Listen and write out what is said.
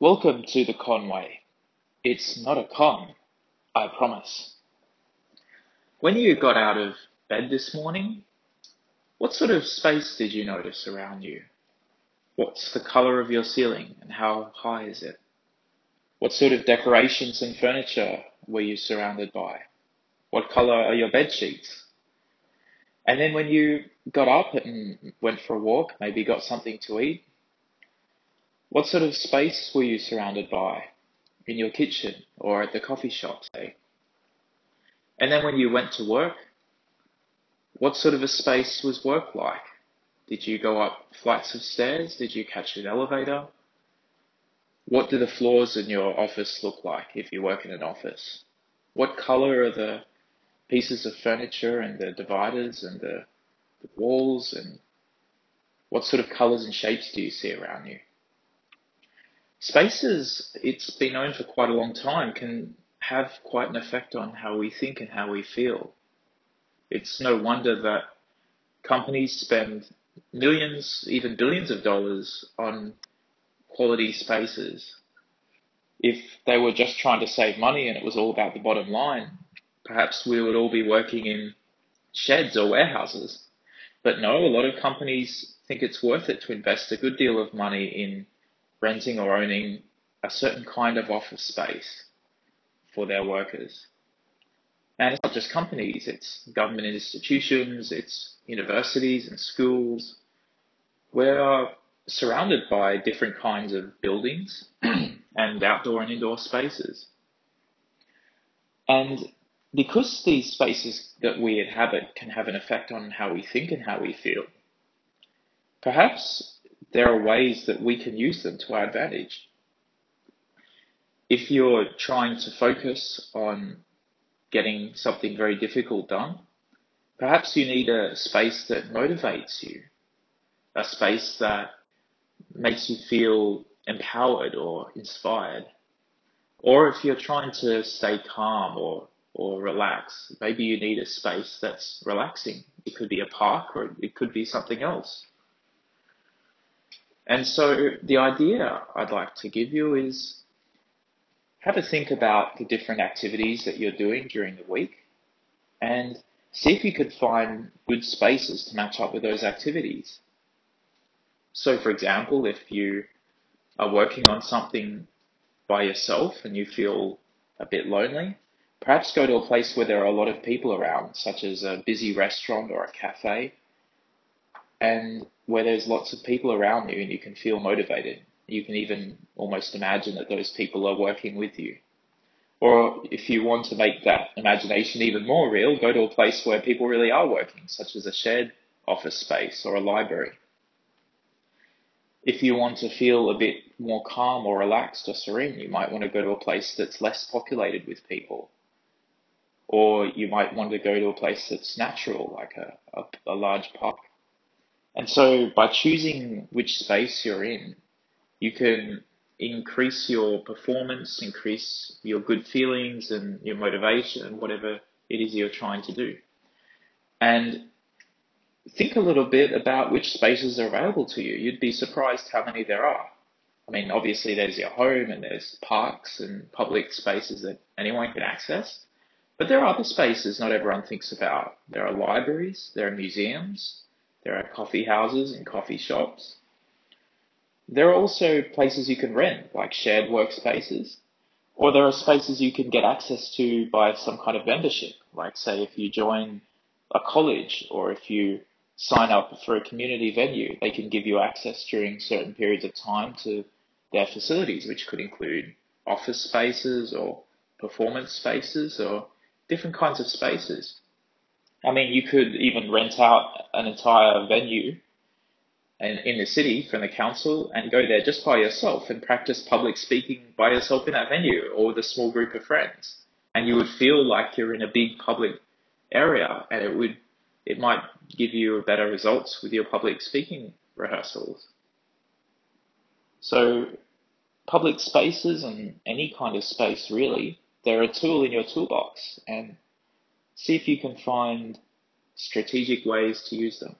Welcome to the Conway. It's not a con, I promise. When you got out of bed this morning, what sort of space did you notice around you? What's the color of your ceiling and how high is it? What sort of decorations and furniture were you surrounded by? What color are your bed sheets? And then when you got up and went for a walk, maybe got something to eat, what sort of space were you surrounded by in your kitchen or at the coffee shop, say? And then when you went to work, what sort of a space was work like? Did you go up flights of stairs? Did you catch an elevator? What do the floors in your office look like if you work in an office? What color are the pieces of furniture and the dividers and the, the walls and what sort of colors and shapes do you see around you? Spaces, it's been known for quite a long time, can have quite an effect on how we think and how we feel. It's no wonder that companies spend millions, even billions of dollars on quality spaces. If they were just trying to save money and it was all about the bottom line, perhaps we would all be working in sheds or warehouses. But no, a lot of companies think it's worth it to invest a good deal of money in renting or owning a certain kind of office space for their workers. And it's not just companies, it's government institutions, it's universities and schools. We're surrounded by different kinds of buildings and outdoor and indoor spaces. And because these spaces that we inhabit can have an effect on how we think and how we feel, perhaps there are ways that we can use them to our advantage. If you're trying to focus on getting something very difficult done, perhaps you need a space that motivates you, a space that makes you feel empowered or inspired. Or if you're trying to stay calm or, or relax, maybe you need a space that's relaxing. It could be a park or it could be something else. And so the idea I'd like to give you is have a think about the different activities that you're doing during the week and see if you could find good spaces to match up with those activities. So for example, if you are working on something by yourself and you feel a bit lonely, perhaps go to a place where there are a lot of people around, such as a busy restaurant or a cafe, and where there's lots of people around you and you can feel motivated. You can even almost imagine that those people are working with you. Or if you want to make that imagination even more real, go to a place where people really are working, such as a shared office space or a library. If you want to feel a bit more calm or relaxed or serene, you might want to go to a place that's less populated with people. Or you might want to go to a place that's natural, like a, a, a large park. And so by choosing which space you're in, you can increase your performance, increase your good feelings and your motivation and whatever it is you're trying to do. And think a little bit about which spaces are available to you. You'd be surprised how many there are. I mean, obviously there's your home and there's parks and public spaces that anyone can access. But there are other spaces not everyone thinks about. There are libraries, there are museums, there are coffee houses and coffee shops. There are also places you can rent, like shared workspaces, or there are spaces you can get access to by some kind of membership, like say if you join a college or if you sign up for a community venue, they can give you access during certain periods of time to their facilities, which could include office spaces or performance spaces or different kinds of spaces. I mean, you could even rent out an entire venue in, in the city from the council and go there just by yourself and practice public speaking by yourself in that venue or with a small group of friends. And you would feel like you're in a big public area and it would, it might give you better results with your public speaking rehearsals. So public spaces and any kind of space really, they're a tool in your toolbox and see if you can find strategic ways to use them.